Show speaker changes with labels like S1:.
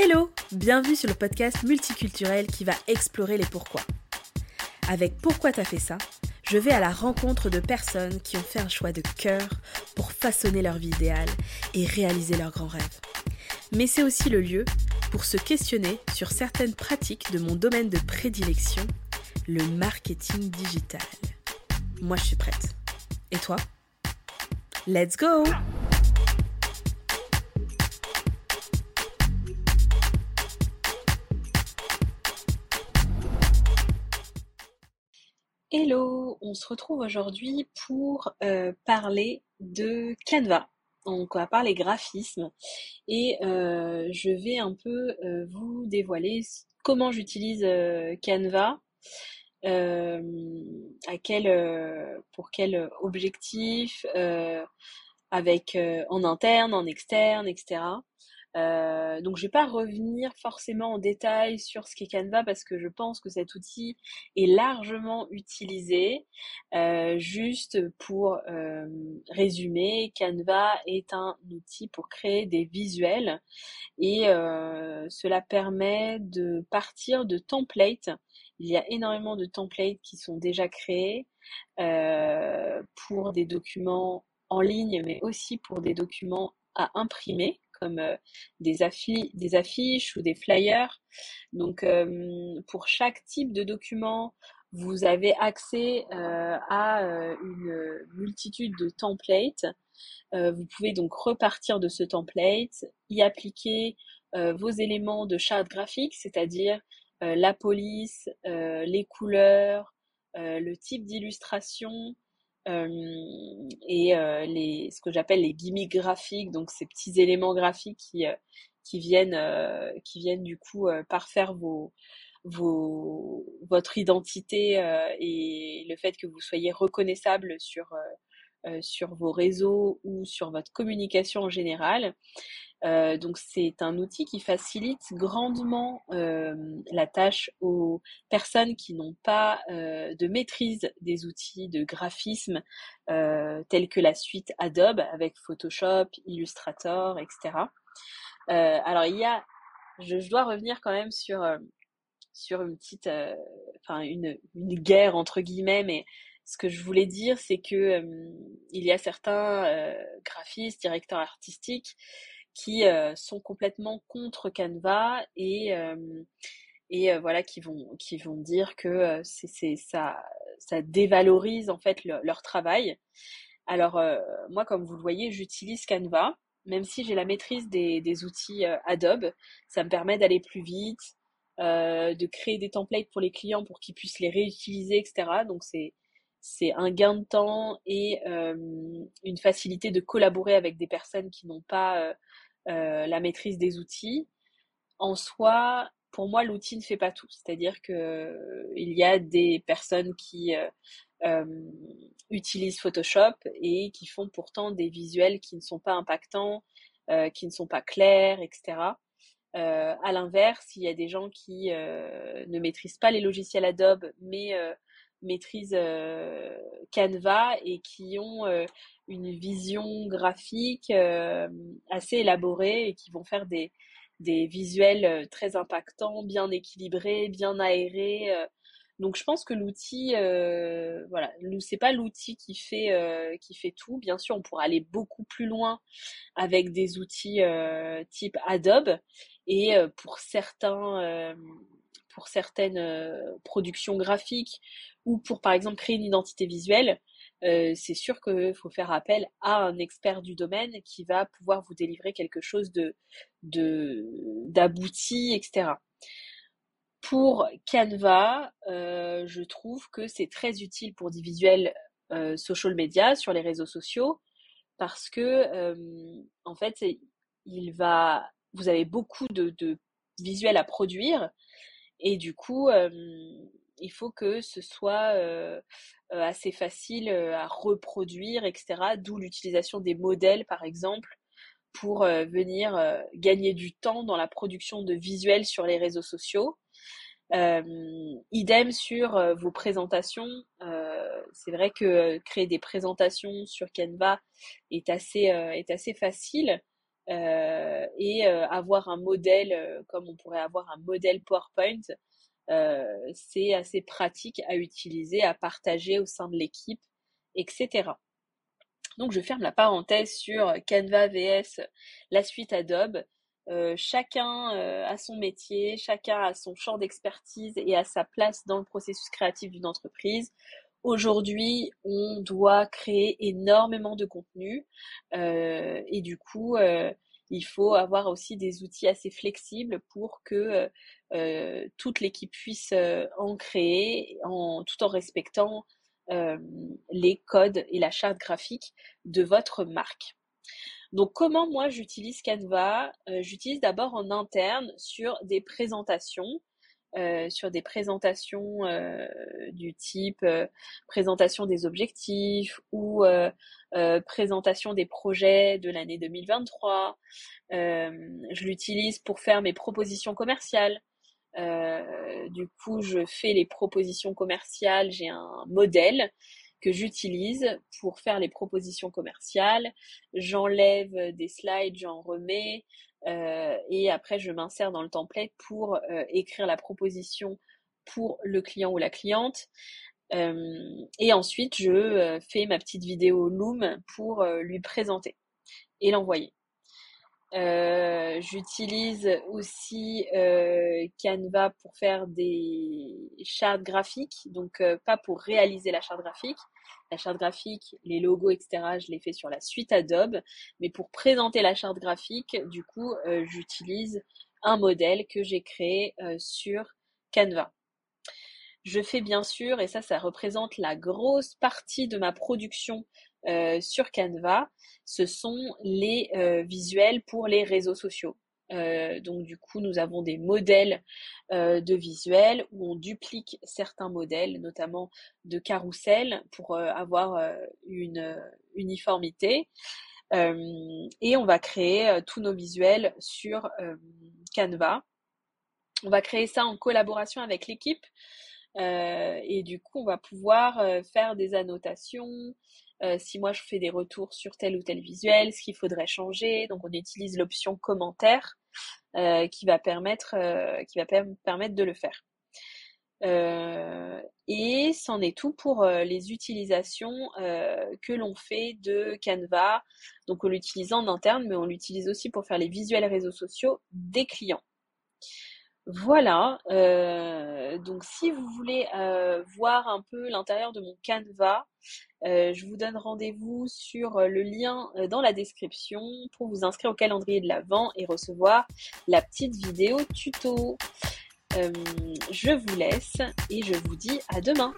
S1: Hello Bienvenue sur le podcast multiculturel qui va explorer les pourquoi. Avec Pourquoi t'as fait ça je vais à la rencontre de personnes qui ont fait un choix de cœur pour façonner leur vie idéale et réaliser leurs grands rêves. Mais c'est aussi le lieu pour se questionner sur certaines pratiques de mon domaine de prédilection, le marketing digital. Moi, je suis prête. Et toi? Let's go Hello, on se retrouve aujourd'hui pour euh, parler de Canva. Donc on va parler graphisme et euh, je vais un peu euh, vous dévoiler comment j'utilise Canva, à quel, pour quel objectif, avec en interne, en externe, etc. Euh, donc je vais pas revenir forcément en détail sur ce qu'est Canva parce que je pense que cet outil est largement utilisé. Euh, juste pour euh, résumer, Canva est un outil pour créer des visuels et cela permet de partir de templates. Il y a énormément de templates qui sont déjà créés pour des documents en ligne, mais aussi pour des documents à imprimer comme euh, des, affiches ou des flyers. Donc, euh, pour chaque type de document, vous avez accès euh, à une multitude de templates. vous pouvez donc repartir de ce template, y appliquer vos éléments de charte graphique, c'est-à-dire la police, les couleurs, le type d'illustration, et euh, les, ce que j'appelle les gimmicks graphiques, donc ces petits éléments graphiques qui, euh, qui, viennent, qui viennent du coup parfaire vos, vos, votre identité et le fait que vous soyez reconnaissable sur, sur vos réseaux ou sur votre communication en général. Euh, donc c'est un outil qui facilite grandement euh, la tâche aux personnes qui n'ont pas euh, de maîtrise des outils de graphisme tels que la suite Adobe avec Photoshop, Illustrator, etc. alors il y a, je, dois revenir quand même sur sur une petite, enfin une, une guerre entre guillemets, mais ce que je voulais dire, c'est que il y a certains graphistes, directeurs artistiques qui euh, sont complètement contre Canva et euh, et euh, voilà qui vont qui vont dire que c'est ça ça dévalorise en fait leur travail. Alors moi comme vous le voyez, j'utilise Canva même si j'ai la maîtrise des, des outils Adobe, ça me permet d'aller plus vite, de créer des templates pour les clients pour qu'ils puissent les réutiliser, etc. Donc c'est c'est un gain de temps et une facilité de collaborer avec des personnes qui n'ont pas euh, la maîtrise des outils. En soi, pour moi, l'outil ne fait pas tout. C'est-à-dire que euh, il y a des personnes qui euh, utilisent Photoshop et qui font pourtant des visuels qui ne sont pas impactants, qui ne sont pas clairs, etc. à l'inverse, il y a des gens qui ne maîtrisent pas les logiciels Adobe, mais maîtrisent Canva et qui ont une vision graphique assez élaborée et qui vont faire des, des visuels très impactants, bien équilibrés, bien aérés. Donc je pense que l'outil, euh, voilà, c'est pas l'outil qui fait qui fait tout. Bien sûr, on pourra aller beaucoup plus loin avec des outils type Adobe et pour certains pour certaines productions graphiques ou pour par exemple créer une identité visuelle, euh, c'est sûr qu'il faut faire appel à un expert du domaine qui va pouvoir vous délivrer quelque chose de d'abouti, etc. Pour Canva, euh, je trouve que c'est très utile pour des visuels euh, social media sur les réseaux sociaux parce que en fait, il va, vous avez beaucoup de, de visuels à produire et du coup, il faut que ce soit assez facile à reproduire, etc. D'où l'utilisation des modèles, par exemple, pour venir gagner du temps dans la production de visuels sur les réseaux sociaux. idem sur vos présentations. c'est vrai que créer des présentations sur Canva est assez, est assez facile. et avoir un modèle comme on pourrait avoir un modèle PowerPoint. C'est assez pratique à utiliser, à partager au sein de l'équipe, etc. Donc je ferme la parenthèse sur Canva VS, la suite Adobe. Euh, chacun euh, a son métier, chacun a son champ d'expertise et a sa place dans le processus créatif d'une entreprise. Aujourd'hui, on doit créer énormément de contenu euh, et du coup, il faut avoir aussi des outils assez flexibles pour que toute l'équipe puisse en créer tout en respectant les codes et la charte graphique de votre marque. Donc comment moi j'utilise Canva? Euh, J'utilise d'abord en interne sur des présentations, euh, sur des présentations euh, du type présentation des objectifs ou présentation des projets de l'année 2023. je l'utilise pour faire mes propositions commerciales. du coup, je fais les propositions commerciales. J'ai un modèle que j'utilise pour faire les propositions commerciales. J'enlève des slides, j'en remets euh, et après je m'insère dans le template pour euh, écrire la proposition pour le client ou la cliente. Euh, et ensuite, je fais ma petite vidéo Loom pour lui présenter et l'envoyer. Euh, j'utilise aussi euh, Canva pour faire des chartes graphiques, donc euh, pas pour réaliser la charte graphique. La charte graphique, les logos, etc., je les fais sur la suite Adobe, mais pour présenter la charte graphique, du coup, j'utilise un modèle que j'ai créé sur Canva. Je fais bien sûr, et ça, ça représente la grosse partie de ma production sur Canva, ce sont les euh, visuels pour les réseaux sociaux. Euh, donc du coup, nous avons des modèles de visuels où on duplique certains modèles, notamment de carrousel, pour avoir une uniformité. et on va créer tous nos visuels sur Canva. On va créer ça en collaboration avec l'équipe. et du coup, on va pouvoir faire des annotations, euh, si moi je fais des retours sur tel ou tel visuel, ce qu'il faudrait changer. Donc on utilise l'option commentaire euh, qui va permettre euh, qui va permettre de le faire. et c'en est tout pour les utilisations que l'on fait de Canva. Donc on l'utilise en interne, mais on l'utilise aussi pour faire les visuels réseaux sociaux des clients. Voilà, donc si vous voulez voir un peu l'intérieur de mon Canva, euh, je vous donne rendez-vous sur euh, le lien euh, dans la description pour vous inscrire au calendrier de l'Avent et recevoir la petite vidéo tuto. je vous laisse et je vous dis à demain.